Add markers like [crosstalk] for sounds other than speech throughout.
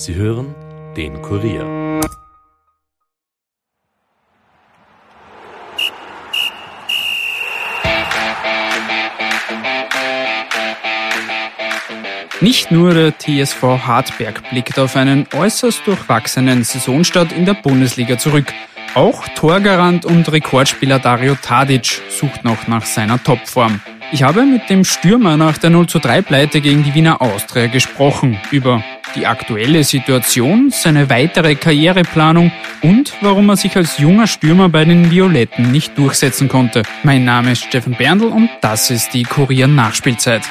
Sie hören den Kurier. Nicht nur der TSV Hartberg blickt auf einen äußerst durchwachsenen Saisonstart in der Bundesliga zurück. Auch Torgarant und Rekordspieler Dario Tadic sucht noch nach seiner Topform. Ich habe mit dem Stürmer nach der 0 zu 3 Pleite gegen die Wiener Austria gesprochen über die aktuelle Situation, seine weitere Karriereplanung und warum er sich als junger Stürmer bei den Violetten nicht durchsetzen konnte. Mein Name ist Steffen Berndl und das ist die Kurier Nachspielzeit.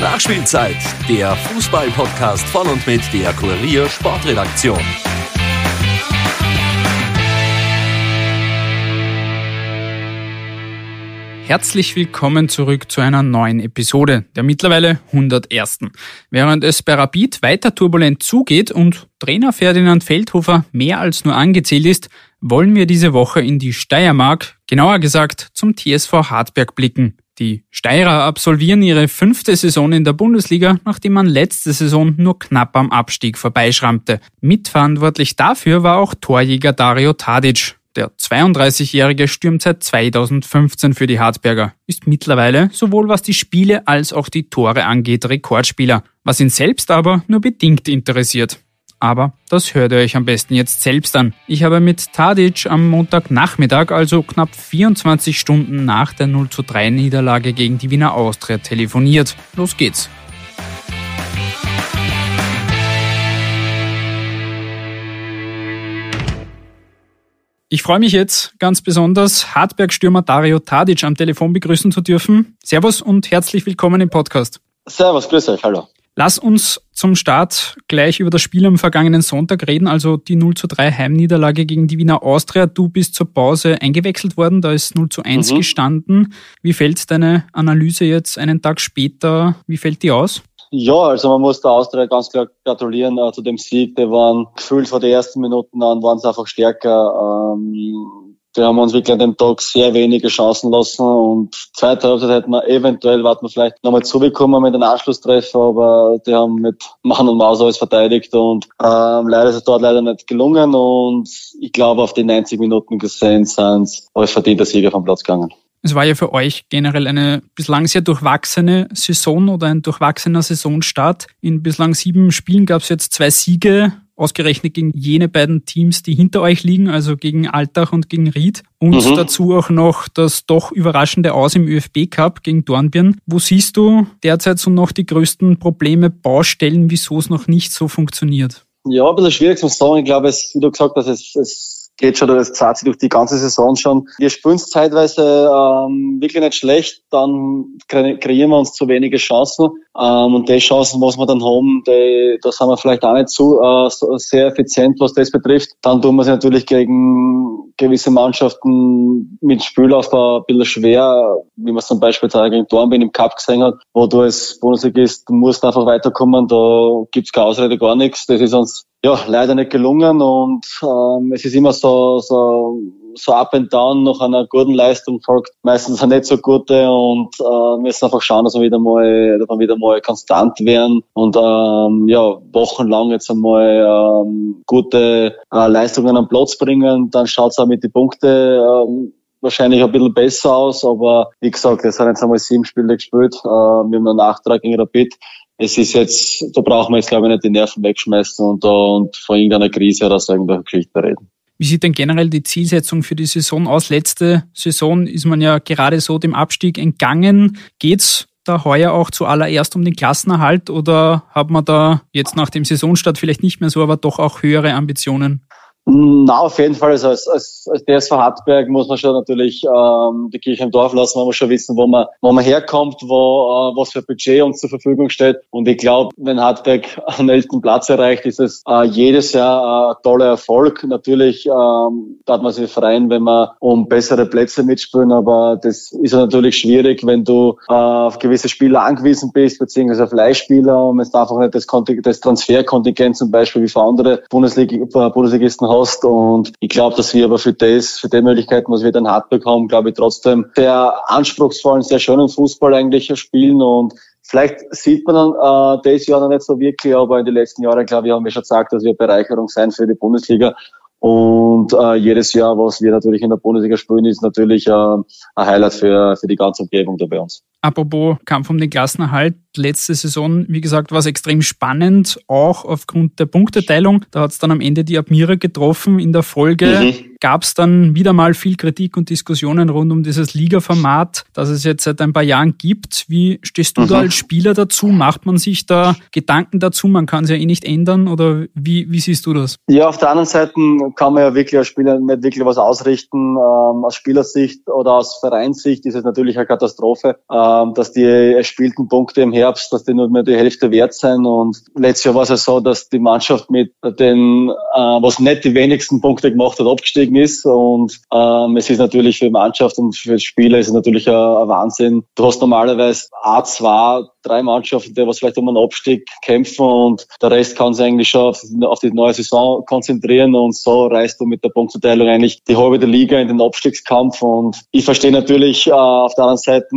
Nachspielzeit, der Fußball-Podcast von und mit der Kurier Sportredaktion. Herzlich willkommen zurück zu einer neuen Episode, der mittlerweile 101. Während es bei Rapid weiter turbulent zugeht und Trainer Ferdinand Feldhofer mehr als nur angezählt ist, wollen wir diese Woche in die Steiermark, genauer gesagt zum TSV Hartberg blicken. Die Steirer absolvieren ihre fünfte Saison in der Bundesliga, nachdem man letzte Saison nur knapp am Abstieg vorbeischrammte. Mitverantwortlich dafür war auch Torjäger Dario Tadic, der 32-Jährige stürmt seit 2015 für die Hartberger, ist mittlerweile sowohl was die Spiele als auch die Tore angeht Rekordspieler, was ihn selbst aber nur bedingt interessiert. Aber das hört ihr euch am besten jetzt selbst an. Ich habe mit Tadic am Montagnachmittag, also knapp 24 Stunden nach der 0 zu 3 Niederlage gegen die Wiener Austria telefoniert. Los geht's. Ich freue mich jetzt ganz besonders, Hartberg-Stürmer Dario Tadic am Telefon begrüßen zu dürfen. Servus und herzlich willkommen im Podcast. Servus, grüß euch, hallo. Lass uns zum Start gleich über das Spiel am vergangenen Sonntag reden, also die 0 zu 3 Heimniederlage gegen die Wiener Austria. Du bist zur Pause eingewechselt worden, da ist 0 zu 1 mhm. gestanden. Wie fällt deine Analyse jetzt einen Tag später? Wie fällt die aus? Ja, also man muss der Austria ganz klar gratulieren äh, zu dem Sieg. Die waren gefühlt von den ersten Minuten an waren sie einfach stärker. Ähm, die haben uns wirklich an dem Tag sehr wenige Chancen lassen und zweite Halbzeit hätten wir eventuell, warten wir vielleicht nochmal zubekommen mit einem Anschlusstreffer, aber die haben mit Mann und Maus alles verteidigt und ähm, leider ist es dort leider nicht gelungen und ich glaube auf die 90 Minuten gesehen sind als verdienter Sieger vom Platz gegangen. Es war ja für euch generell eine bislang sehr durchwachsene Saison oder ein durchwachsener Saisonstart. In bislang sieben Spielen gab es jetzt zwei Siege, ausgerechnet gegen jene beiden Teams, die hinter euch liegen, also gegen Altach und gegen Ried. Und mhm. dazu auch noch das doch überraschende Aus im ÖFB Cup gegen Dornbirn. Wo siehst du derzeit so noch die größten Probleme, Baustellen, wieso es noch nicht so funktioniert? Ja, ein bisschen schwierig zu sagen. Ich glaube, es, wie du gesagt hast, es, es geht schon, das zahlt sich durch die ganze Saison schon. Wir spielen es zeitweise ähm, wirklich nicht schlecht, dann kreieren wir uns zu wenige Chancen. Ähm, und die Chancen, was wir dann haben, die, da sind wir vielleicht auch nicht zu äh, so sehr effizient, was das betrifft. Dann tun wir es natürlich gegen gewisse Mannschaften mit Spielaufbau ein bisschen schwer, wie man es zum Beispiel gegen Dornbirn im Cup gesehen hat, wo du als Bundesligist, musst einfach weiterkommen, da gibt's keine Ausrede, gar nichts. Das ist uns ja, leider nicht gelungen und ähm, es ist immer so, so, so up and down. Nach einer guten Leistung folgt meistens eine nicht so gute und äh, müssen einfach schauen, dass wir wieder mal, dass wir wieder mal konstant werden und ähm, ja, wochenlang jetzt einmal ähm, gute äh, Leistungen am Platz bringen, dann schaut es auch mit den Punkten ähm, wahrscheinlich ein bisschen besser aus, aber wie gesagt, es sind jetzt einmal sieben Spiele gespielt, äh, wir haben einen Nachtrag gegen Rapid, es ist jetzt, da brauchen wir jetzt glaube ich nicht die Nerven wegschmeißen und da und von irgendeiner Krise oder so irgendeiner Geschichte reden. Wie sieht denn generell die Zielsetzung für die Saison aus? Letzte Saison ist man ja gerade so dem Abstieg entgangen. Geht's da heuer auch zuallererst um den Klassenerhalt oder hat man da jetzt nach dem Saisonstart vielleicht nicht mehr so, aber doch auch höhere Ambitionen? Na, auf jeden Fall. Also als, als, als DSV Hartberg muss man schon natürlich ähm, die Kirche im Dorf lassen, man muss schon wissen, wo man, wo man herkommt, wo, äh, was für Budget uns zur Verfügung steht. Und ich glaube, wenn Hartberg [laughs] einen elften Platz erreicht, ist es äh, jedes Jahr äh, toller Erfolg. Natürlich ähm, hat man sich freuen, wenn man um bessere Plätze mitspielen, aber das ist natürlich schwierig, wenn du äh, auf gewisse Spieler angewiesen bist, beziehungsweise auf Leihspieler und es einfach nicht das, das Transferkontingent zum Beispiel wie für andere Bundesliga, äh, Bundesligisten haben hast. Und ich glaube, dass wir aber für das, für die Möglichkeiten, was wir dann hart bekommen, glaube ich trotzdem sehr anspruchsvollen, sehr schönen Fußball eigentlich spielen. Und Vielleicht sieht man dann äh, das Jahr noch nicht so wirklich, aber in den letzten Jahren, glaube ich, haben wir schon gesagt, dass wir Bereicherung sein für die Bundesliga. Und äh, jedes Jahr, was wir natürlich in der Bundesliga spielen, ist natürlich äh, ein Highlight für, für die ganze Umgebung da bei uns. Apropos Kampf um den Klassenerhalt, letzte Saison, wie gesagt, war es extrem spannend, auch aufgrund der Punkteteilung. Da hat es dann am Ende die Admira getroffen. In der Folge mhm. gab es dann wieder mal viel Kritik und Diskussionen rund um dieses Liga-Format, das es jetzt seit ein paar Jahren gibt. Wie stehst du mhm. da als Spieler dazu? Macht man sich da Gedanken dazu? Man kann es ja eh nicht ändern oder wie, wie siehst du das? Ja, auf der anderen Seite kann man ja wirklich als Spieler nicht wirklich was ausrichten. Ähm, aus Spielersicht oder aus Vereinssicht ist es natürlich eine Katastrophe. Ähm, dass die erspielten Punkte im Herbst, dass die nur mehr die Hälfte wert sind. Und letztes Jahr war es ja so, dass die Mannschaft mit den, äh, was nicht die wenigsten Punkte gemacht hat, abgestiegen ist. Und ähm, es ist natürlich für die Mannschaft und für die Spieler ist es natürlich ein, ein Wahnsinn. Du hast normalerweise A2, drei Mannschaften, die was vielleicht um einen Abstieg kämpfen und der Rest kann sich eigentlich schon auf, auf die neue Saison konzentrieren und so reißt du mit der Punktverteilung eigentlich die halbe der Liga in den Abstiegskampf und ich verstehe natürlich äh, auf der anderen Seite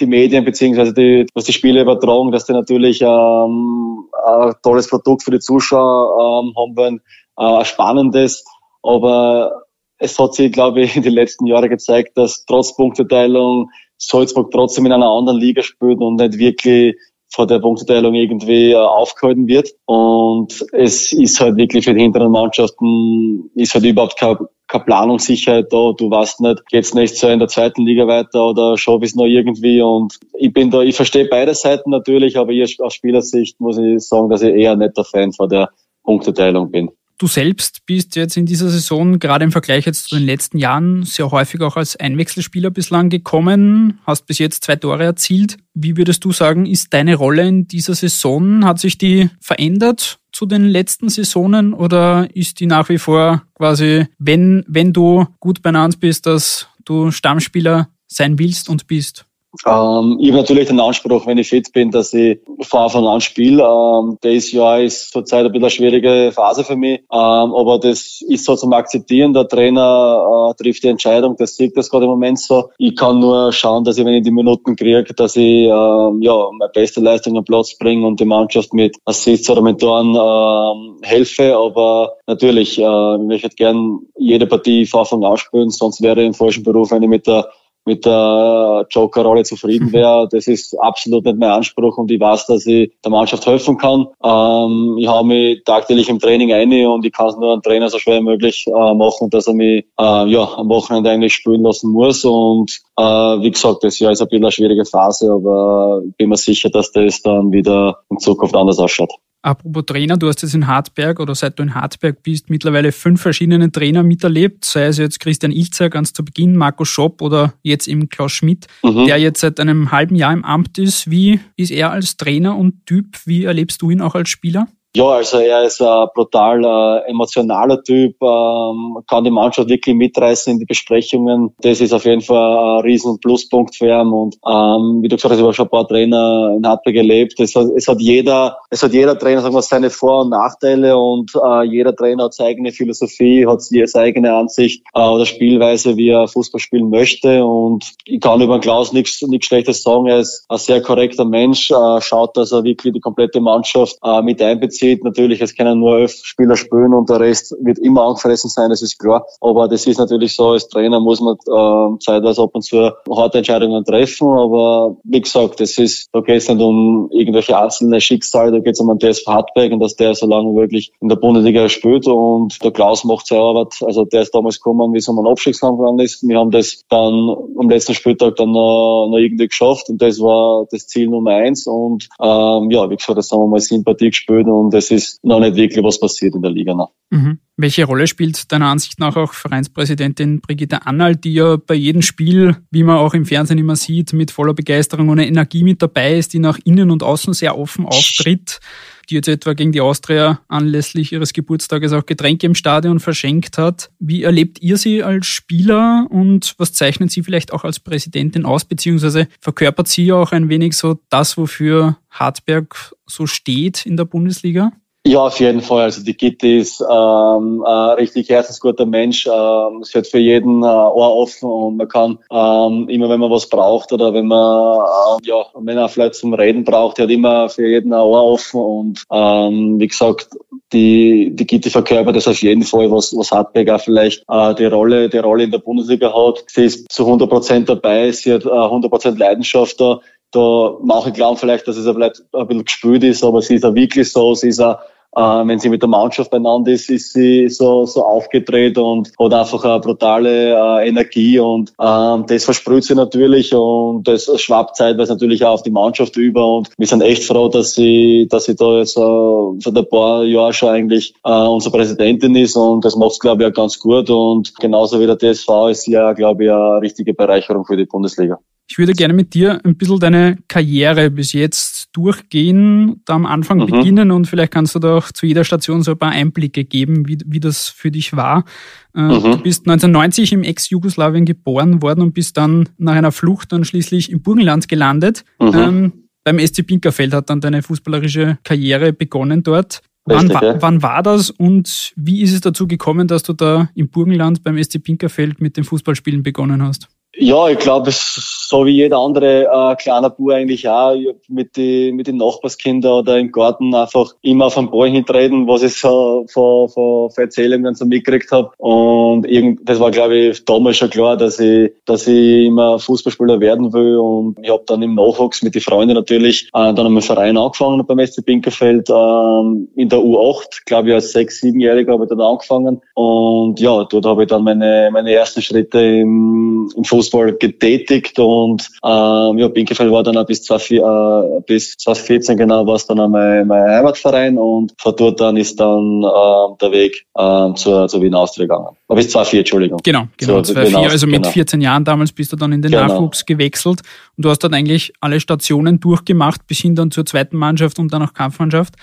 die Medien beziehungsweise die, was die Spiele übertragen, dass die natürlich ähm, ein tolles Produkt für die Zuschauer ähm, haben wollen, äh, ein spannendes, aber es hat sich, glaube ich, in den letzten Jahren gezeigt, dass trotz Punkteteilung Salzburg trotzdem in einer anderen Liga spielt und nicht wirklich vor der Punkteteilung irgendwie äh, aufgehalten wird. Und es ist halt wirklich für die hinteren Mannschaften, ist halt überhaupt keine, keine Planungssicherheit da. Du weißt nicht, geht's nicht so in der zweiten Liga weiter oder schaffe ich noch irgendwie. Und ich bin da, ich verstehe beide Seiten natürlich, aber ich aus Spielersicht muss ich sagen, dass ich eher nicht der Fan von der Punkteteilung bin. Du selbst bist jetzt in dieser Saison, gerade im Vergleich jetzt zu den letzten Jahren, sehr häufig auch als Einwechselspieler bislang gekommen, hast bis jetzt zwei Tore erzielt. Wie würdest du sagen, ist deine Rolle in dieser Saison, hat sich die verändert zu den letzten Saisonen oder ist die nach wie vor quasi, wenn, wenn du gut beieinander bist, dass du Stammspieler sein willst und bist? Ähm, ich habe natürlich den Anspruch, wenn ich fit bin, dass ich von Anfang an spiele. Ähm, dieses Jahr ist zurzeit ein bisschen eine schwierige Phase für mich, ähm, aber das ist so zum Akzeptieren. Der Trainer äh, trifft die Entscheidung, das sieht das gerade im Moment so. Ich kann nur schauen, dass ich, wenn ich die Minuten kriege, dass ich ähm, ja, meine beste Leistung am Platz bringe und die Mannschaft mit Assists oder mit Toren ähm, helfe. Aber natürlich, äh, ich möchte gern jede Partie von Anfang an spielen, sonst wäre ich im falschen Beruf, wenn ich mit der mit der Joker-Rolle zufrieden [laughs] wäre. Das ist absolut nicht mein Anspruch und ich weiß, dass ich der Mannschaft helfen kann. Ähm, ich habe mich tagtäglich im Training ein und ich kann es nur einem Trainer so schwer wie möglich äh, machen, dass er mich äh, ja, am Wochenende eigentlich spielen lassen muss. Und äh, wie gesagt, das Jahr ist ein bisschen eine schwierige Phase, aber ich bin mir sicher, dass das dann wieder in Zukunft anders ausschaut. Apropos Trainer, du hast jetzt in Hartberg oder seit du in Hartberg bist, mittlerweile fünf verschiedene Trainer miterlebt, sei es jetzt Christian Ilzer ganz zu Beginn, Marco Schopp oder jetzt eben Klaus Schmidt, mhm. der jetzt seit einem halben Jahr im Amt ist. Wie ist er als Trainer und Typ? Wie erlebst du ihn auch als Spieler? Ja, also er ist ein brutal äh, emotionaler Typ, ähm, kann die Mannschaft wirklich mitreißen in die Besprechungen. Das ist auf jeden Fall ein riesen Pluspunkt für ihn. Und ähm, wie du gesagt hast, ich habe schon ein paar Trainer in Hartberg erlebt. Es hat, es hat jeder, es hat jeder Trainer sagen wir, seine Vor- und Nachteile und äh, jeder Trainer hat seine eigene Philosophie, hat seine eigene Ansicht äh, oder Spielweise, wie er Fußball spielen möchte. Und ich kann über Klaus nichts nichts Schlechtes sagen. Er ist ein sehr korrekter Mensch, äh, schaut, dass er wirklich die komplette Mannschaft äh, mit einbezieht sieht. Natürlich, es können nur elf Spieler spielen und der Rest wird immer angefressen sein, das ist klar. Aber das ist natürlich so, als Trainer muss man äh, zeitweise ab und zu harte Entscheidungen treffen. Aber wie gesagt, das ist, da geht es nicht um irgendwelche einzelne Schicksale, da geht es um einen TSV Hartberg und dass der so lange wirklich in der Bundesliga spielt und der Klaus macht seine Arbeit. Also der ist damals gekommen, wie es um einen Abstiegskampf gegangen ist. Wir haben das dann am letzten Spieltag dann noch, noch irgendwie geschafft und das war das Ziel Nummer eins. Und ähm, ja, wie gesagt, das haben wir mal Sympathie gespielt und es ist noch nicht wirklich was passiert in der Liga noch. Mhm. Welche Rolle spielt deiner Ansicht nach auch Vereinspräsidentin Brigitte Annald, die ja bei jedem Spiel, wie man auch im Fernsehen immer sieht, mit voller Begeisterung und Energie mit dabei ist, die nach innen und außen sehr offen auftritt? die jetzt etwa gegen die Austria anlässlich ihres Geburtstages auch Getränke im Stadion verschenkt hat. Wie erlebt ihr sie als Spieler und was zeichnet sie vielleicht auch als Präsidentin aus, beziehungsweise verkörpert sie auch ein wenig so das, wofür Hartberg so steht in der Bundesliga? Ja, auf jeden Fall. Also die Gitti ist ähm, ein richtig herzensguter Mensch. Ähm, sie hat für jeden äh, Ohr offen und man kann ähm, immer, wenn man was braucht oder wenn man äh, ja, wenn er vielleicht zum Reden braucht, die hat immer für jeden ein Ohr offen und ähm, wie gesagt, die die Gitti verkörpert das auf jeden Fall, was was Hartberg auch vielleicht äh, die Rolle die Rolle in der Bundesliga hat. Sie ist zu 100 Prozent dabei. Sie hat äh, 100 Prozent Leidenschaft da. Da manche glauben vielleicht, dass es vielleicht ein bisschen gespült ist, aber sie ist auch wirklich so. Sie ist auch äh, wenn sie mit der Mannschaft beieinander ist, ist sie so, so aufgedreht und hat einfach eine brutale äh, Energie und ähm, das versprüht sie natürlich und das schwappt zeitweise natürlich auch auf die Mannschaft über und wir sind echt froh, dass sie, dass sie da jetzt äh, seit ein paar Jahren schon eigentlich äh, unsere Präsidentin ist und das macht glaube ich auch ganz gut und genauso wie der TSV ist sie ja, glaube ich, eine richtige Bereicherung für die Bundesliga. Ich würde gerne mit dir ein bisschen deine Karriere bis jetzt durchgehen, da am Anfang mhm. beginnen und vielleicht kannst du da auch zu jeder Station so ein paar Einblicke geben, wie, wie das für dich war. Äh, mhm. Du bist 1990 im Ex-Jugoslawien geboren worden und bist dann nach einer Flucht dann schließlich im Burgenland gelandet. Mhm. Ähm, beim SC Pinkerfeld hat dann deine fußballerische Karriere begonnen dort. Richtig, wann, ja. wann war das und wie ist es dazu gekommen, dass du da im Burgenland beim SC Pinkerfeld mit dem Fußballspielen begonnen hast? Ja, ich glaube, so wie jeder andere äh, kleiner Bub eigentlich auch, mit, die, mit den Nachbarskindern oder im Garten einfach immer auf den Ball hintreten, was ich so von, von, von Erzählungen so mitgekriegt habe. Und irgend, das war, glaube ich, damals schon klar, dass ich, dass ich immer Fußballspieler werden will. Und ich habe dann im Nachwuchs mit den Freunden natürlich äh, dann im Verein angefangen beim SC Pinkerfeld äh, in der U8, glaube ich, als sechs, siebenjähriger habe ich dann angefangen. Und ja, dort habe ich dann meine, meine ersten Schritte im, im Fußball Fußball getätigt und ähm, ja, Binkefeld war dann auch bis, 20, äh, bis 2014 genau war es dann auch mein, mein Heimatverein und von dort dann ist dann äh, der Weg äh, zur, zur Wien Austria gegangen. Aber bis 2004, Entschuldigung. Genau, genau, 2004, also mit genau. 14 Jahren damals bist du dann in den genau. Nachwuchs gewechselt und du hast dann eigentlich alle Stationen durchgemacht bis hin dann zur zweiten Mannschaft und dann auch Kampfmannschaft.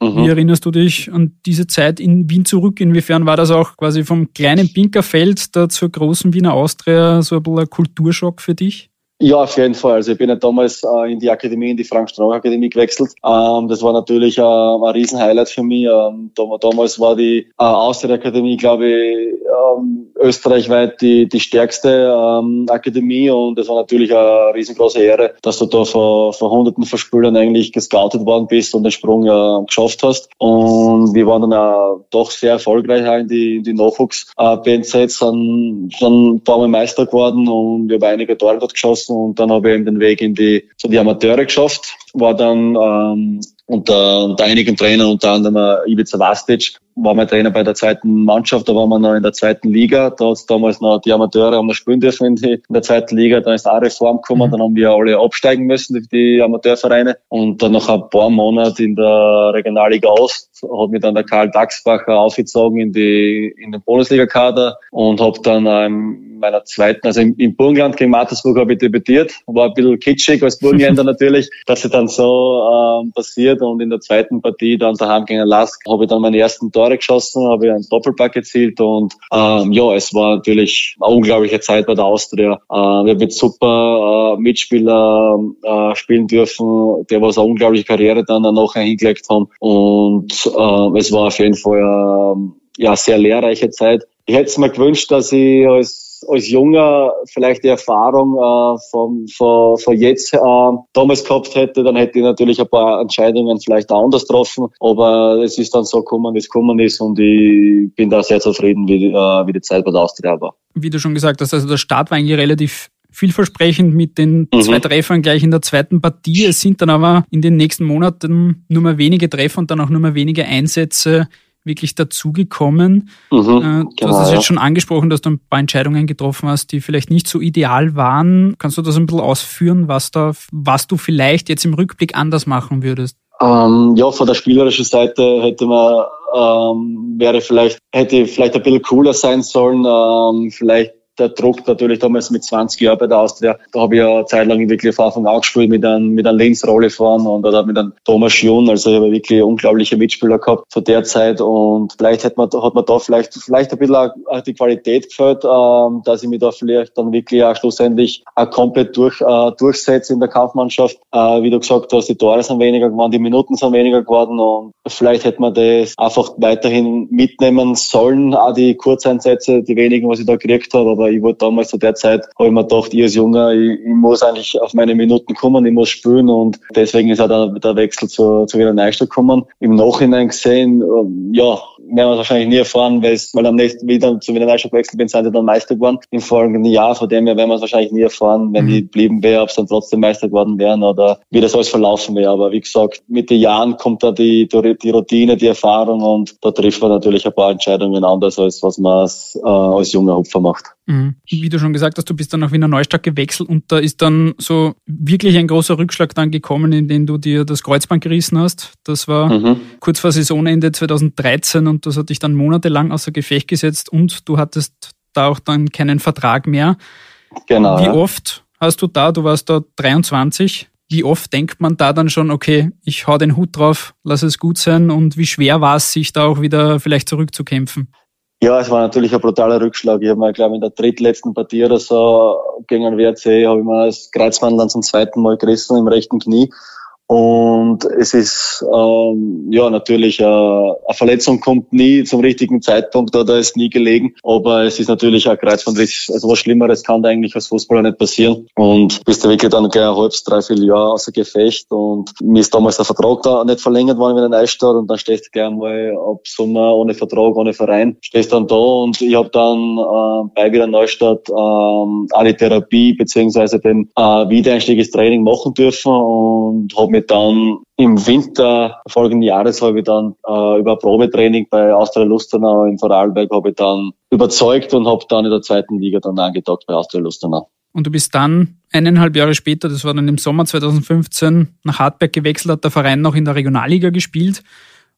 Mhm. Wie erinnerst du dich an diese Zeit in Wien zurück? Inwiefern war das auch quasi vom kleinen Pinkerfeld da zur großen Wiener Austria so ein bisschen ein Kulturschock für dich? Ja, auf jeden Fall. Also ich bin ja damals äh, in die Akademie, in die Frank-Strauch-Akademie gewechselt. Ähm, das war natürlich äh, ein Riesenhighlight für mich. Ähm, damals war die äh, Austria-Akademie, glaube ich, ähm, österreichweit die, die stärkste ähm, Akademie und es war natürlich eine riesengroße Ehre, dass du da vor, vor hunderten von Spielern eigentlich gescoutet worden bist und den Sprung äh, geschafft hast. Und wir waren dann auch doch sehr erfolgreich in die, in die Nachwuchs-BNZ, äh, sind, sind ein paar Mal Meister geworden und wir haben einige Tore dort geschossen und dann habe ich eben den Weg in die, zu die Amateure geschafft, war dann ähm, unter, unter einigen Trainern, unter anderem äh, Ivica Vastic, war mein Trainer bei der zweiten Mannschaft, da waren wir noch in der zweiten Liga, da hat damals noch die Amateure haben wir spielen dürfen in, die, in der zweiten Liga, dann ist auch Reform gekommen, mhm. dann haben wir alle absteigen müssen, die Amateurvereine. Und dann nach ein paar Monaten in der Regionalliga Ost hat mich dann der Karl Dachsbacher aufgezogen in die in den Bundesliga-Kader und habe dann in meiner zweiten, also im, im Burgenland gegen Mattersburg habe ich debütiert, war ein bisschen kitschig als Burgenländer [laughs] natürlich, dass es dann so ähm, passiert. Und in der zweiten Partie dann daheim gegen Lask habe ich dann meine ersten Tore geschossen, habe ich einen Doppelpack erzielt und ähm, ja, es war natürlich eine unglaubliche Zeit bei der Austria. Äh, wir haben mit super äh, Mitspieler äh, spielen dürfen, die was eine unglaubliche Karriere dann nachher hingelegt haben. Und äh, es war auf jeden Fall äh, ja sehr lehrreiche Zeit. Ich hätte es mir gewünscht, dass ich als als Junger vielleicht die Erfahrung äh, von, von, von jetzt äh, damals gehabt hätte, dann hätte ich natürlich ein paar Entscheidungen vielleicht auch anders getroffen. Aber es ist dann so gekommen, wie es gekommen ist und ich bin da sehr zufrieden, wie, äh, wie die Zeit bei der Austria war. Wie du schon gesagt hast, also der Start war eigentlich relativ vielversprechend mit den mhm. zwei Treffern gleich in der zweiten Partie. Es sind dann aber in den nächsten Monaten nur mehr wenige Treffer und dann auch nur mehr wenige Einsätze wirklich dazugekommen. Mhm, äh, du genau, hast es jetzt schon angesprochen, dass du ein paar Entscheidungen getroffen hast, die vielleicht nicht so ideal waren. Kannst du das ein bisschen ausführen, was da, was du vielleicht jetzt im Rückblick anders machen würdest? Ähm, ja, von der spielerischen Seite hätte man, ähm, wäre vielleicht, hätte vielleicht ein bisschen cooler sein sollen, ähm, vielleicht der Druck natürlich damals mit 20 Jahren bei der Austria, da habe ich ja zeitlang wirklich von Anfang an gespielt mit einem, mit einem Linz fahren und oder mit einem Thomas Schion. Also ich habe wirklich unglaubliche Mitspieler gehabt zu der Zeit und vielleicht hat man, hat man da vielleicht, vielleicht ein bisschen auch die Qualität gefällt, ähm, dass ich mich da vielleicht dann wirklich auch schlussendlich auch komplett durch, äh, durchsetze in der Kampfmannschaft. Äh, wie du gesagt hast, die Tore sind weniger geworden, die Minuten sind weniger geworden und vielleicht hätte man das einfach weiterhin mitnehmen sollen, auch die Kurzeinsätze, die wenigen, was ich da gekriegt habe, aber ich wurde damals zu der Zeit, habe ich mir gedacht, ich als Junge, ich, ich muss eigentlich auf meine Minuten kommen, ich muss spielen und deswegen ist auch der, der Wechsel zu, zu Wiener Neustadt gekommen. Im Nachhinein gesehen, ähm, ja, werden wir wahrscheinlich nie erfahren, weil, es, weil am nächsten wieder zu Wiener Neustadt gewechselt bin, sind sie dann Meister geworden im folgenden Jahr. Von dem her werden wir es wahrscheinlich nie erfahren, wenn mhm. ich geblieben wäre, ob es dann trotzdem Meister geworden wären oder wie das alles verlaufen wäre. Aber wie gesagt, mit den Jahren kommt da die, die Routine, die Erfahrung und da trifft man natürlich ein paar Entscheidungen anders, als was man als, äh, als junger Hupfer macht. Mhm. Wie du schon gesagt hast, du bist dann nach Wiener Neustadt gewechselt und da ist dann so wirklich ein großer Rückschlag dann gekommen, in dem du dir das Kreuzband gerissen hast. Das war mhm. kurz vor Saisonende 2013 und das hat dich dann monatelang außer Gefecht gesetzt und du hattest da auch dann keinen Vertrag mehr. Genau. Wie oft hast du da, du warst da 23, wie oft denkt man da dann schon, okay, ich hau den Hut drauf, lass es gut sein und wie schwer war es, sich da auch wieder vielleicht zurückzukämpfen? Ja, es war natürlich ein brutaler Rückschlag. Ich habe mir, glaube in der drittletzten Partie oder so gegen den WRC habe ich mir das Kreuzband dann zum zweiten Mal gerissen im rechten Knie. Und es ist ähm, ja natürlich äh, eine Verletzung kommt nie zum richtigen Zeitpunkt oder ist nie gelegen. Aber es ist natürlich ein Kreuzbandriss. Also was Schlimmeres kann da eigentlich als Fußballer nicht passieren. Und bist du wirklich dann gleich ein halbes, dreiviertel Jahr außer Gefecht. Und mir ist damals der Vertrag da nicht verlängert worden in der Neustadt. Und dann stehst du gleich mal ab Sommer ohne Vertrag, ohne Verein. Stehst dann da und ich habe dann äh, bei wieder Neustadt ähm, eine Therapie beziehungsweise den äh, Wiedereinstieg ins Training machen dürfen und habe mich dann im Winter folgenden Jahres habe ich dann äh, über Probetraining bei Austria Lustenau in Vorarlberg habe ich dann überzeugt und habe dann in der zweiten Liga dann angedockt bei Austria Lustenau. Und du bist dann eineinhalb Jahre später, das war dann im Sommer 2015, nach Hartberg gewechselt, hat der Verein noch in der Regionalliga gespielt.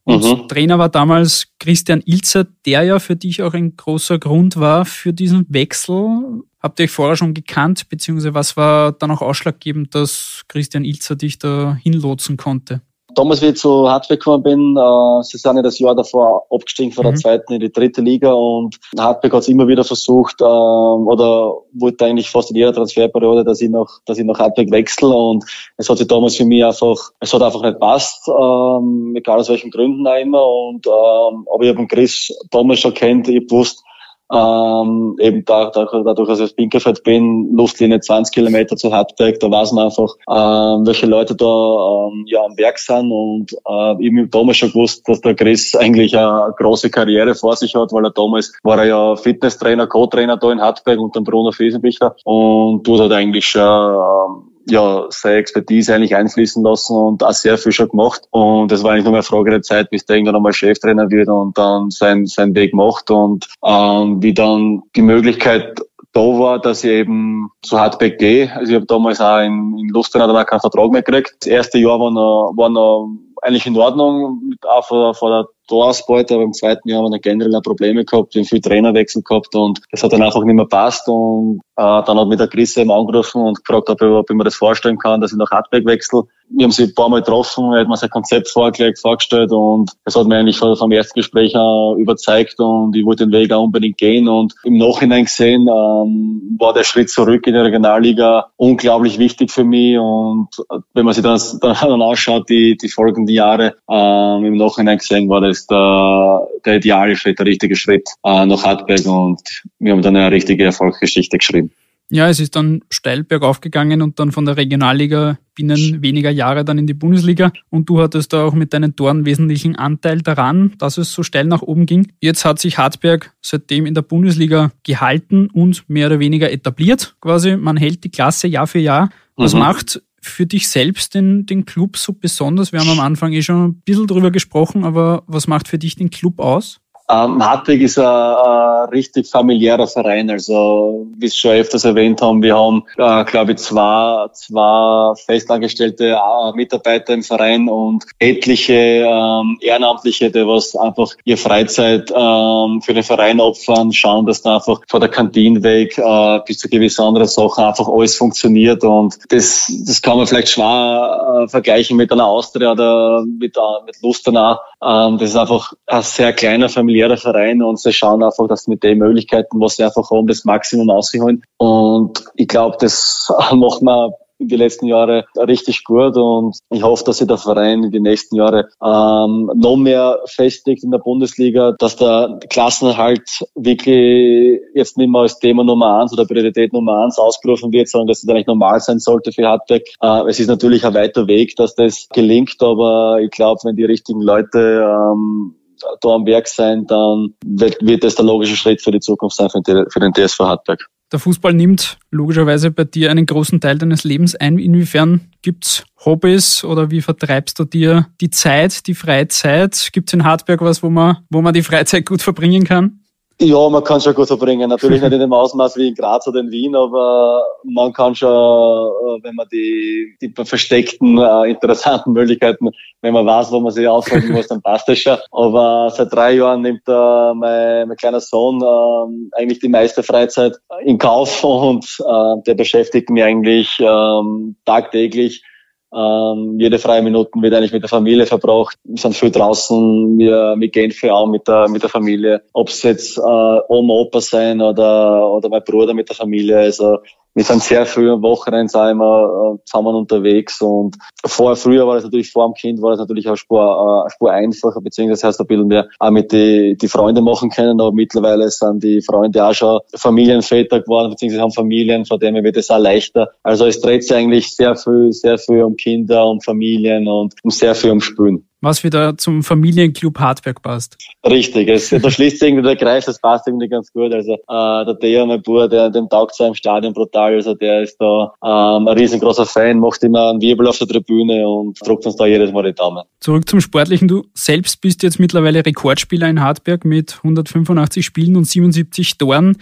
Und mhm. Trainer war damals Christian Ilzer, der ja für dich auch ein großer Grund war für diesen Wechsel. Habt ihr euch vorher schon gekannt, beziehungsweise was war dann auch ausschlaggebend, dass Christian Ilzer dich da hinlotsen konnte? Damals, wie ich zu Hartberg gekommen bin, äh, sie sind ja das Jahr davor abgestiegen von der mhm. zweiten in die dritte Liga und Hartberg hat es immer wieder versucht, äh, oder wollte eigentlich fast in jeder Transferperiode, dass ich noch, dass ich nach Hartberg wechsle und es hat sich damals für mich einfach, es hat einfach nicht passt, ähm, egal aus welchen Gründen auch immer und, ähm, aber ich habe Chris damals schon kennt, ich wusste, ähm, eben da, da, dadurch, dass ich aus Pinkerfeld bin, Luftlinie 20 Kilometer zu Hartberg, da weiß man einfach, ähm, welche Leute da ähm, ja am Werk sind. Und äh, ich habe damals schon gewusst, dass der Chris eigentlich eine große Karriere vor sich hat, weil er damals war er ja Fitnesstrainer, Co-Trainer da in Hartberg und dann Bruno Fiesenbichler und tut hat eigentlich schon ähm, ja, seine Expertise eigentlich einfließen lassen und auch sehr viel schon gemacht. Und es war eigentlich nur eine Frage der Zeit, bis der irgendwann einmal Cheftrainer wird und dann sein, seinen Weg macht und ähm, wie dann die Möglichkeit da war, dass ich eben zu Hartberg gehe. Also ich habe damals auch in, in Lustenau dann auch keinen Vertrag mehr gekriegt. Das erste Jahr war noch, war noch eigentlich in Ordnung, auch vor, vor der Torausbeute, aber im zweiten Jahr haben wir generell Probleme gehabt, wir haben viel Trainerwechsel gehabt und das hat dann einfach nicht mehr passt und äh, dann hat mich der Chris eben angerufen und gefragt, ob ich, ob ich mir das vorstellen kann, dass ich nach Hartberg wechsle. Wir haben sie ein paar Mal getroffen, er hat mir sein Konzept vorgelegt, vorgestellt und es hat mir eigentlich vom ersten Gespräch an überzeugt und ich wollte den Weg auch unbedingt gehen und im Nachhinein gesehen ähm, war der Schritt zurück in die Regionalliga unglaublich wichtig für mich und wenn man sich das [laughs] dann anschaut, die, die folgenden Jahre, ähm, im Nachhinein gesehen war das der, der ideale Schritt, der richtige Schritt äh, nach Hartberg und wir haben dann eine richtige Erfolgsgeschichte geschrieben. Ja, es ist dann steil bergauf gegangen und dann von der Regionalliga binnen weniger Jahre dann in die Bundesliga. Und du hattest da auch mit deinen Toren wesentlichen Anteil daran, dass es so steil nach oben ging. Jetzt hat sich Hartberg seitdem in der Bundesliga gehalten und mehr oder weniger etabliert. Quasi, man hält die Klasse Jahr für Jahr. Was mhm. macht für dich selbst den, den Club so besonders? Wir haben am Anfang eh schon ein bisschen drüber gesprochen, aber was macht für dich den Club aus? Ähm, Hartwig ist ein, ein richtig familiärer Verein. Also, wie es schon öfters erwähnt haben, wir haben, äh, glaube ich, zwei, zwei festangestellte äh, Mitarbeiter im Verein und etliche ähm, Ehrenamtliche, die was einfach ihr Freizeit ähm, für den Verein opfern, schauen, dass da einfach von der Kantine weg äh, bis zu gewissen anderen Sachen einfach alles funktioniert und das, das kann man vielleicht schwer äh, vergleichen mit einer Austria oder mit, äh, mit Lustenau. Ähm, das ist einfach ein sehr kleiner familiärer Verein und sie schauen einfach, dass mit den Möglichkeiten, was sie einfach haben, das Maximum ausholen. Und ich glaube, das [laughs] macht man in die letzten Jahre richtig gut und ich hoffe, dass sich der Verein in die nächsten Jahre ähm, noch mehr festigt in der Bundesliga, dass der Klassenerhalt wirklich jetzt nicht mehr als Thema Nummer eins oder Priorität Nummer eins ausgerufen wird, sondern dass es eigentlich normal sein sollte für Hartberg. Äh, es ist natürlich ein weiter Weg, dass das gelingt, aber ich glaube, wenn die richtigen Leute ähm, da am Werk sein, dann wird, wird das der logische Schritt für die Zukunft sein für den, für den TSV Hartberg. Der Fußball nimmt logischerweise bei dir einen großen Teil deines Lebens ein. Inwiefern gibt's Hobbys oder wie vertreibst du dir die Zeit, die Freizeit? Gibt's in Hartberg was, wo man, wo man die Freizeit gut verbringen kann? Ja, man kann schon gut verbringen. Natürlich nicht in dem Ausmaß wie in Graz oder in Wien, aber man kann schon, äh, wenn man die, die versteckten, äh, interessanten Möglichkeiten, wenn man weiß, wo man sich aufhalten muss, dann passt das schon. Aber seit drei Jahren nimmt äh, mein, mein kleiner Sohn äh, eigentlich die meiste Freizeit in Kauf und äh, der beschäftigt mich eigentlich äh, tagtäglich ähm, jede freie Minute wird eigentlich mit der Familie verbracht. Wir sind viel draußen, wir, wir gehen viel auch mit der, mit der Familie. Ob es jetzt äh, Oma, Opa sein oder, oder mein Bruder mit der Familie. Also wir sind sehr früh am Wochenende wir äh, zusammen unterwegs und vorher, früher war das natürlich vor dem Kind, war das natürlich auch Spur, äh, Spur einfacher, beziehungsweise hast du ein bisschen mehr auch mit die, die Freunde machen können, aber mittlerweile sind die Freunde auch schon Familienväter geworden, beziehungsweise haben Familien, von denen wird es auch leichter. Also es dreht sich eigentlich sehr viel, sehr viel um Kinder, um Familien und um sehr viel um Spülen was wieder zum Familienclub Hartberg passt. Richtig, es, [laughs] da schließt sich irgendwie der Kreis, das passt irgendwie ganz gut. Also äh, der Theo, mein Bruder, der, dem taugt so im Stadion brutal, also der ist da ähm, ein riesengroßer Fan, macht immer einen Wirbel auf der Tribüne und drückt uns da jedes Mal die Daumen. Zurück zum Sportlichen. Du selbst bist jetzt mittlerweile Rekordspieler in Hartberg mit 185 Spielen und 77 Toren.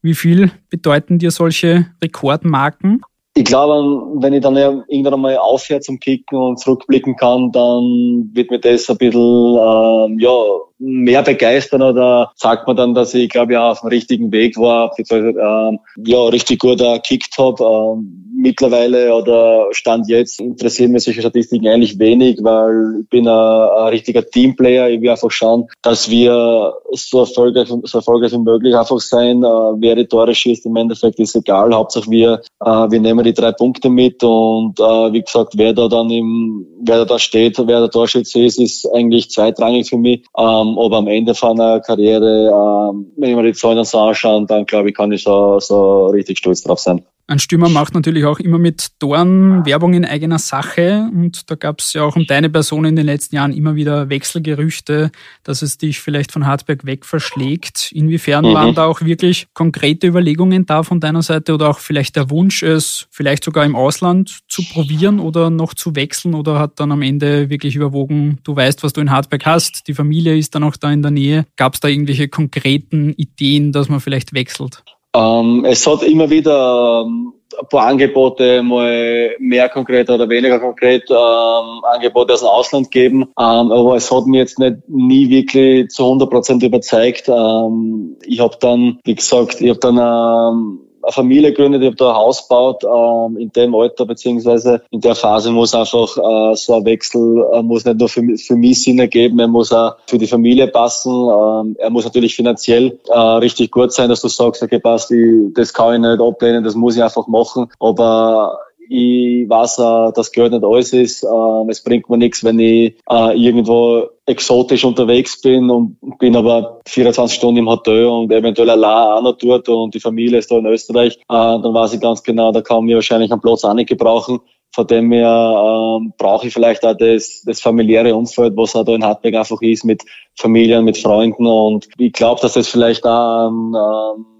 Wie viel bedeuten dir solche Rekordmarken? Ich glaube, wenn ich dann irgendwann einmal aufhöre zum Kicken und zurückblicken kann, dann wird mir das ein bisschen, ähm, ja, mehr begeistern oder sagt man dann, dass ich, glaube ich, auf dem richtigen Weg war, beziehungsweise, ähm, ja, richtig gut äh, gekickt habe. Ähm, mittlerweile oder Stand jetzt interessieren mich solche Statistiken eigentlich wenig, weil ich bin ein, ein richtiger Teamplayer. Ich will einfach schauen, dass wir so erfolgreich, so erfolgreich wie möglich einfach sein. Äh, wer die Tore schießt, im Endeffekt ist egal. Hauptsache wir, äh, wir nehmen die drei Punkte mit und äh, wie gesagt, wer da dann im, wer da steht, wer der Torschütze ist, ist eigentlich zweitrangig für mich. Ähm, aber am Ende von einer Karriere, ähm, wenn ich mir die Zahlen so anschaue, dann glaube ich, kann ich so, so richtig stolz drauf sein. Ein Stürmer macht natürlich auch immer mit Toren Werbung in eigener Sache und da gab es ja auch um deine Person in den letzten Jahren immer wieder Wechselgerüchte, dass es dich vielleicht von Hartberg weg verschlägt. Inwiefern mhm. waren da auch wirklich konkrete Überlegungen da von deiner Seite oder auch vielleicht der Wunsch, es vielleicht sogar im Ausland zu probieren oder noch zu wechseln oder hat dann am Ende wirklich überwogen, du weißt, was du in Hartberg hast, die Familie ist dann auch da in der Nähe. Gab es da irgendwelche konkreten Ideen, dass man vielleicht wechselt? Ähm, es hat immer wieder ähm, ein paar Angebote, mal mehr konkret oder weniger konkret ähm, Angebote aus dem Ausland geben. Ähm, aber es hat mich jetzt nicht nie wirklich zu 100 Prozent überzeugt. Ähm, ich habe dann, wie gesagt, ich habe dann ähm, eine Familie gegründet, ich habe da ein Haus gebaut. Ähm, in dem Alter beziehungsweise in der Phase muss einfach äh, so ein Wechsel äh, muss nicht nur für, für mich Sinn ergeben, er muss auch für die Familie passen. Ähm, er muss natürlich finanziell äh, richtig gut sein, dass du sagst, okay, passt, ich, das kann ich nicht ablehnen, das muss ich einfach machen. Aber ich weiß, äh, dass Geld nicht alles ist. Ähm, es bringt mir nichts, wenn ich äh, irgendwo exotisch unterwegs bin und bin aber 24 Stunden im Hotel und eventuell allein auch noch dort und die Familie ist da in Österreich. Äh, dann weiß ich ganz genau, da kann mir wahrscheinlich einen Platz auch nicht gebrauchen. Von dem her ähm, brauche ich vielleicht auch das, das familiäre Umfeld, was auch da in Hartberg einfach ist, mit Familien, mit Freunden. Und ich glaube, dass das vielleicht auch ähm,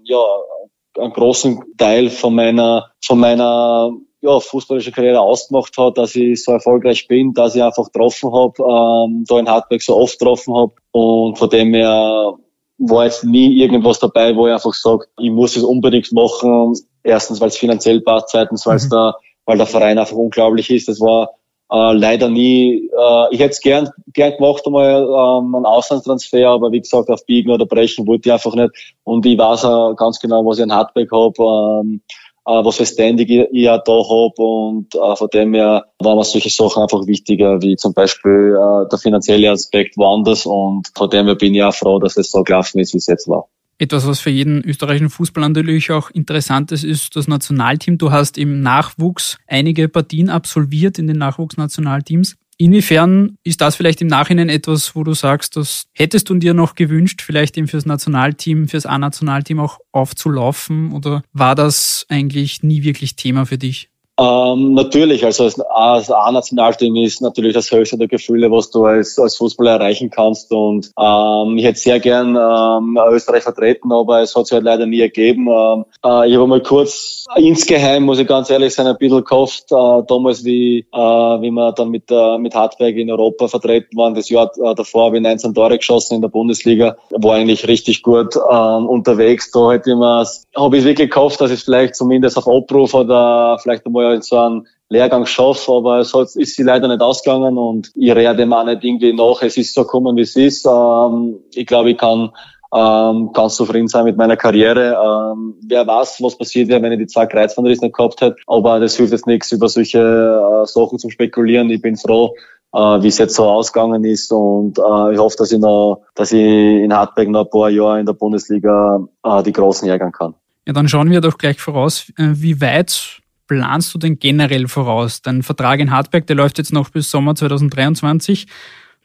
ja, einen großen Teil von meiner, von meiner ja, fußballische Karriere ausgemacht hat, dass ich so erfolgreich bin, dass ich einfach getroffen habe, ähm, da in Hartberg so oft getroffen habe. Und von dem her war jetzt nie irgendwas dabei, wo ich einfach sage, ich muss es unbedingt machen. Erstens, weil es finanziell passt, zweitens, weil es mhm. da, weil der Verein einfach unglaublich ist. Das war äh, leider nie, äh, ich hätte es gern, gern gemacht, einmal ähm, einen Auslandstransfer, aber wie gesagt, auf Biegen oder Brechen wollte ich einfach nicht. Und ich weiß auch ganz genau, was ich an Hardback habe, ähm, äh, was für Standing ich, ich auch da habe und äh, von dem her waren mir solche Sachen einfach wichtiger, wie zum Beispiel äh, der finanzielle Aspekt woanders und von dem her bin ich auch froh, dass es so gelaufen ist, wie es jetzt war. Etwas, was für jeden österreichischen Fußball natürlich auch interessant ist, ist das Nationalteam. Du hast im Nachwuchs einige Partien absolviert in den Nachwuchsnationalteams. Inwiefern ist das vielleicht im Nachhinein etwas, wo du sagst, das hättest du dir noch gewünscht, vielleicht eben fürs Nationalteam, fürs A-Nationalteam auch aufzulaufen? Oder war das eigentlich nie wirklich Thema für dich? Ähm, natürlich, also als, als A-Nationalteam ist natürlich das höchste der Gefühle, was du als, als Fußballer erreichen kannst. Und ähm, ich hätte sehr gern ähm, Österreich vertreten, aber es hat sich halt leider nie ergeben. Ähm, äh, ich habe mal kurz insgeheim, muss ich ganz ehrlich sein, ein bisschen gehofft, äh, damals wie, äh, wie wir dann mit, äh, mit Hartberg in Europa vertreten waren. Das Jahr äh, davor habe ich 19 Tore geschossen in der Bundesliga, war eigentlich richtig gut ähm, unterwegs. Da hätte ich mir, habe ich wirklich gehofft, dass ich vielleicht zumindest auf Abruf oder vielleicht einmal in so einen Lehrgang schaffe, aber es hat, ist sie leider nicht ausgegangen und ich rede dem auch nicht irgendwie nach. Es ist so gekommen, wie es ist. Ähm, ich glaube, ich kann ähm, ganz zufrieden sein mit meiner Karriere. Ähm, wer weiß, was passiert wäre, wenn ich die zwei Kreuzbandrisse nicht gehabt hätte. Aber das hilft jetzt nichts, über solche äh, Sachen zu spekulieren. Ich bin froh, äh, wie es jetzt so ausgegangen ist und äh, ich hoffe, dass ich noch, dass ich in Hartberg noch ein paar Jahre in der Bundesliga äh, die Großen ärgern kann. Ja, dann schauen wir doch gleich voraus, äh, wie weit planst du denn generell voraus? Dein Vertrag in Hartberg, der läuft jetzt noch bis Sommer 2023.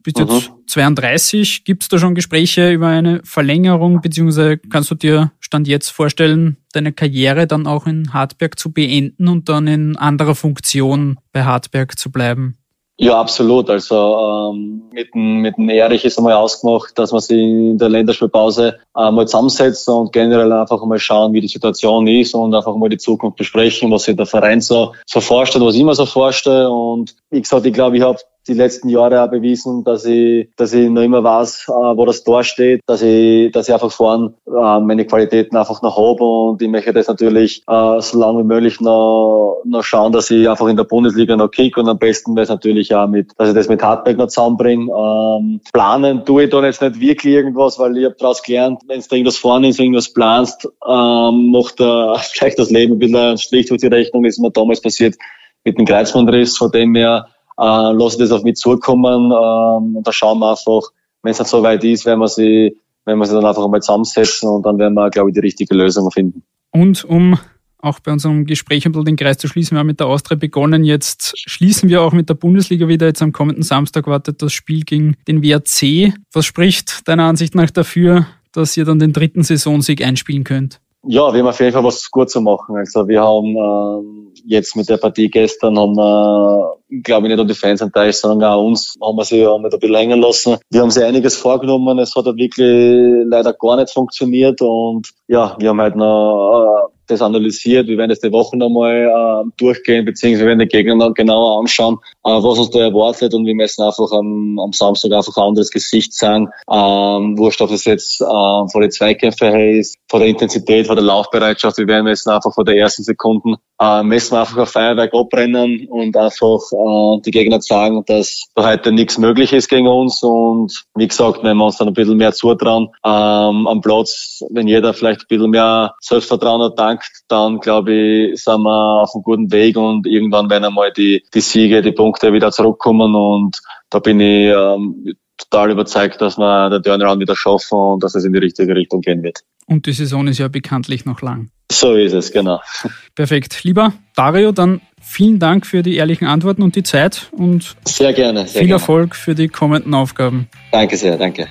Bist mhm. jetzt 32. Gibt es da schon Gespräche über eine Verlängerung, beziehungsweise kannst du dir Stand jetzt vorstellen, deine Karriere dann auch in Hartberg zu beenden und dann in anderer Funktion bei Hartberg zu bleiben? Ja, absolut. Also ähm, mit, dem, mit dem Erich ist einmal ausgemacht, dass man sich in der Länderspielpause äh, mal zusammensetzt und generell einfach mal schauen, wie die Situation ist und einfach mal die Zukunft besprechen, was sich der Verein so, so vorstellt, was ich mir so vorstelle. Und wie gesagt, ich glaube, ich habe die letzten Jahre auch bewiesen, dass ich, dass ich noch immer weiß, äh, wo das Tor steht, dass ich, dass ich einfach vorn äh, meine Qualitäten einfach noch habe und ich möchte das natürlich äh, so lange wie möglich noch, noch schauen, dass ich einfach in der Bundesliga noch kick und am besten wäre es natürlich auch mit, dass ich das mit Hartberg noch zusammenbringe. Ähm, planen tue ich da jetzt nicht wirklich irgendwas, weil ich habe daraus gelernt, wenn du irgendwas vorne ist, irgendwas planst, ähm, macht äh, [laughs] vielleicht das Leben ein bisschen ein Strich durch die Rechnung, ist mir damals passiert mit dem Kreuzbandriss, von dem her äh, lasse das auf mich zukommen ähm, und da schauen wir einfach, wenn es nicht so weit ist, wenn wir sie, wenn wir sie dann einfach mal zusammensetzen und dann werden wir, glaube ich, die richtige Lösung finden. Und um auch bei unserem Gespräch ein bisschen den Kreis zu schließen, wir haben mit der Austria begonnen, jetzt schließen wir auch mit der Bundesliga wieder. Jetzt am kommenden Samstag wartet das Spiel gegen den WRC. Was spricht deiner Ansicht nach dafür, dass ihr dann den dritten Saisonsieg einspielen könnt? Ja, wir haben auf jeden Fall was gut zu machen. Also wir haben äh, jetzt mit der Partie gestern haben wir, glaube ich, nicht nur die Fans enttäuscht, sondern auch uns haben wir sie haben wir ein bisschen hängen lassen. Wir haben sie einiges vorgenommen, es hat halt wirklich leider gar nicht funktioniert und ja, wir haben halt noch äh, das analysiert. Wir werden jetzt die Woche nochmal äh, durchgehen, beziehungsweise wir werden die Gegner noch genauer anschauen, äh, was uns da erwartet und wir müssen einfach am, am Samstag einfach ein anderes Gesicht sagen. Ähm, wurscht, ob das jetzt äh, vor den Zweikämpfe her ist, vor der Intensität, vor der Laufbereitschaft. Wir werden jetzt einfach vor der ersten Sekunden äh, messen einfach ein Feuerwerk abbrennen und einfach äh, die Gegner sagen, dass da heute nichts möglich ist gegen uns und wie gesagt, wenn wir uns dann ein bisschen mehr zutrauen ähm, am Platz, wenn jeder vielleicht ein bisschen mehr Selbstvertrauen hat, dann glaube ich, sind wir auf einem guten Weg und irgendwann werden einmal die, die Siege, die Punkte wieder zurückkommen und da bin ich ähm, total überzeugt, dass wir den Turnaround wieder schaffen und dass es in die richtige Richtung gehen wird. Und die Saison ist ja bekanntlich noch lang. So ist es, genau. [laughs] Perfekt. Lieber Dario, dann vielen Dank für die ehrlichen Antworten und die Zeit und sehr gerne. Sehr viel gerne. Erfolg für die kommenden Aufgaben. Danke sehr, danke.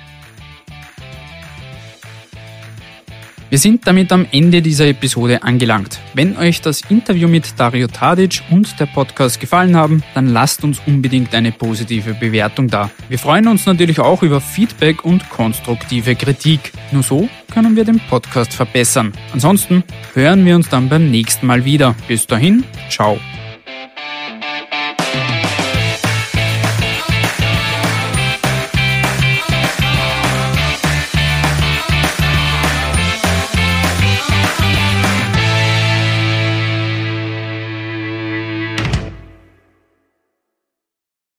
Wir sind damit am Ende dieser Episode angelangt. Wenn euch das Interview mit Dario Tadic und der Podcast gefallen haben, dann lasst uns unbedingt eine positive Bewertung da. Wir freuen uns natürlich auch über Feedback und konstruktive Kritik. Nur so können wir den Podcast verbessern. Ansonsten hören wir uns dann beim nächsten Mal wieder. Bis dahin, ciao.